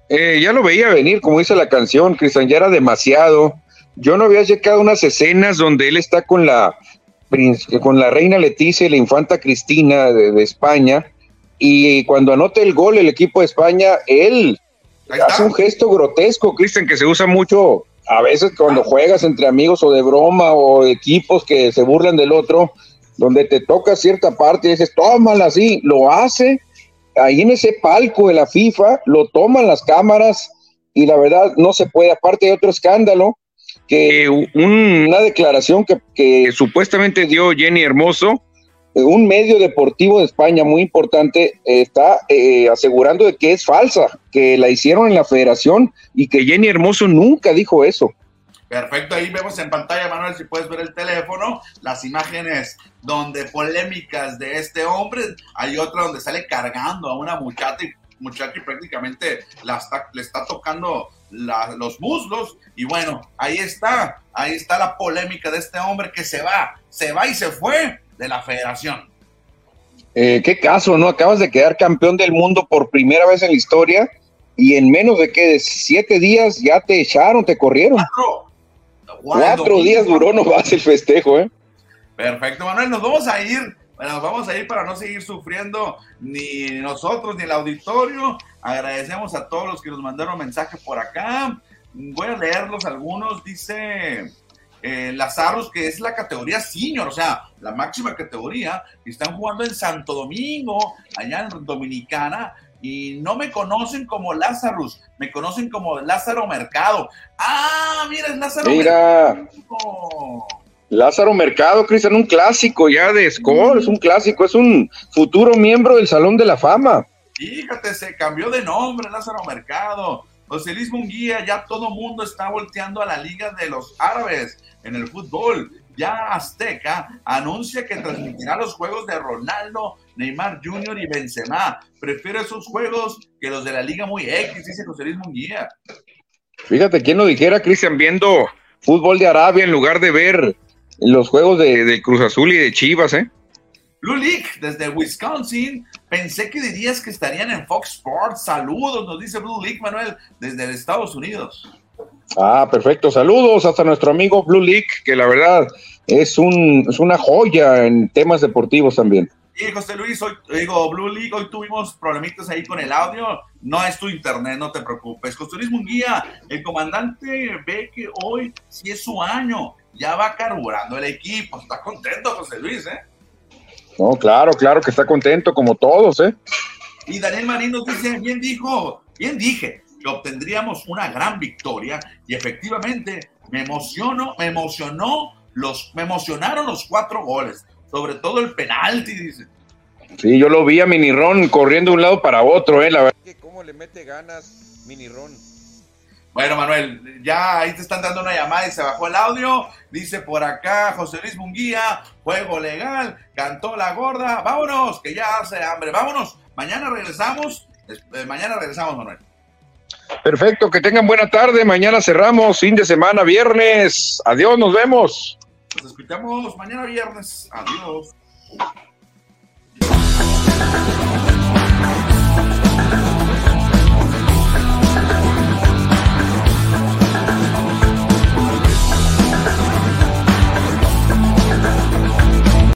Eh, ya lo veía venir, como dice la canción, Cristian, ya era demasiado. Yo no había checado unas escenas donde él está con la, con la reina Leticia y la infanta Cristina de, España, y cuando anota el gol el equipo de España, él hace un gesto grotesco, Cristian, que se usa mucho a veces cuando juegas entre amigos o de broma o equipos que se burlan del otro, donde te toca cierta parte y dices, tómala así, lo hace. Ahí en ese palco de la FIFA, lo toman las cámaras y la verdad no se puede, aparte de otro escándalo, que una declaración que, que supuestamente dio Jenny Hermoso, un medio deportivo de España muy importante está eh, asegurando de que es falsa, que la hicieron en la federación y que Jenny Hermoso nunca dijo eso. Perfecto, ahí vemos en pantalla, Manuel, si puedes ver el teléfono, las imágenes donde polémicas de este hombre, hay otra donde sale cargando a una muchacha y, muchacha y prácticamente le está tocando los muslos y bueno, ahí está, ahí está la polémica de este hombre que se va, se va y se fue de la federación. Eh, qué caso, ¿no? Acabas de quedar campeón del mundo por primera vez en la historia y en menos de que siete días ya te echaron, te corrieron. Cuatro, días duró nomás el festejo, ¿eh? Perfecto, Manuel, nos vamos a ir. Bueno, nos vamos a ir para no seguir sufriendo ni nosotros ni el auditorio. Agradecemos a todos los que nos mandaron mensajes por acá. Voy a leerlos algunos. Dice eh, Lazarus, que es la categoría senior, o sea, la máxima categoría, están jugando en Santo Domingo, allá en Dominicana, y no me conocen como Lazarus, me conocen como Lázaro Mercado. Ah, mira, es Lázaro mira. Mercado. Lázaro Mercado, Cristian, un clásico ya de score, es un clásico, es un futuro miembro del Salón de la Fama. Fíjate, se cambió de nombre, Lázaro Mercado. José Luis Munguía, ya todo mundo está volteando a la Liga de los Árabes en el fútbol. Ya Azteca anuncia que transmitirá los juegos de Ronaldo, Neymar Jr. y Benzema. Prefiero esos juegos que los de la Liga muy X, dice José Luis Munguía. Fíjate, quién lo dijera, Cristian, viendo fútbol de Arabia en lugar de ver los juegos de, de Cruz Azul y de Chivas, ¿eh? Blue League desde Wisconsin. Pensé que dirías que estarían en Fox Sports. Saludos, nos dice Blue League, Manuel, desde Estados Unidos. Ah, perfecto. Saludos hasta nuestro amigo Blue League, que la verdad es, un, es una joya en temas deportivos también. Y José Luis, hoy digo Blue League, hoy tuvimos problemitas ahí con el audio. No es tu internet, no te preocupes. José Luis Munguía, el comandante ve que hoy sí es su año, ya va carburando el equipo. Está contento José Luis, ¿eh? No, claro, claro que está contento, como todos, ¿eh? Y Daniel Marín nos dice, bien dijo, bien dije, que obtendríamos una gran victoria y efectivamente me emocionó, me emocionó los, me emocionaron los cuatro goles, sobre todo el penalti, dice. Sí, yo lo vi a Minirón corriendo de un lado para otro, eh, la verdad. ¿Cómo le mete ganas Minirón? Bueno, Manuel, ya ahí te están dando una llamada y se bajó el audio. Dice por acá José Luis Munguía, juego legal, cantó la gorda. Vámonos, que ya hace hambre. Vámonos, mañana regresamos. Eh, mañana regresamos, Manuel. Perfecto, que tengan buena tarde. Mañana cerramos, fin de semana, viernes. Adiós, nos vemos. Nos escuchamos mañana viernes. Adiós.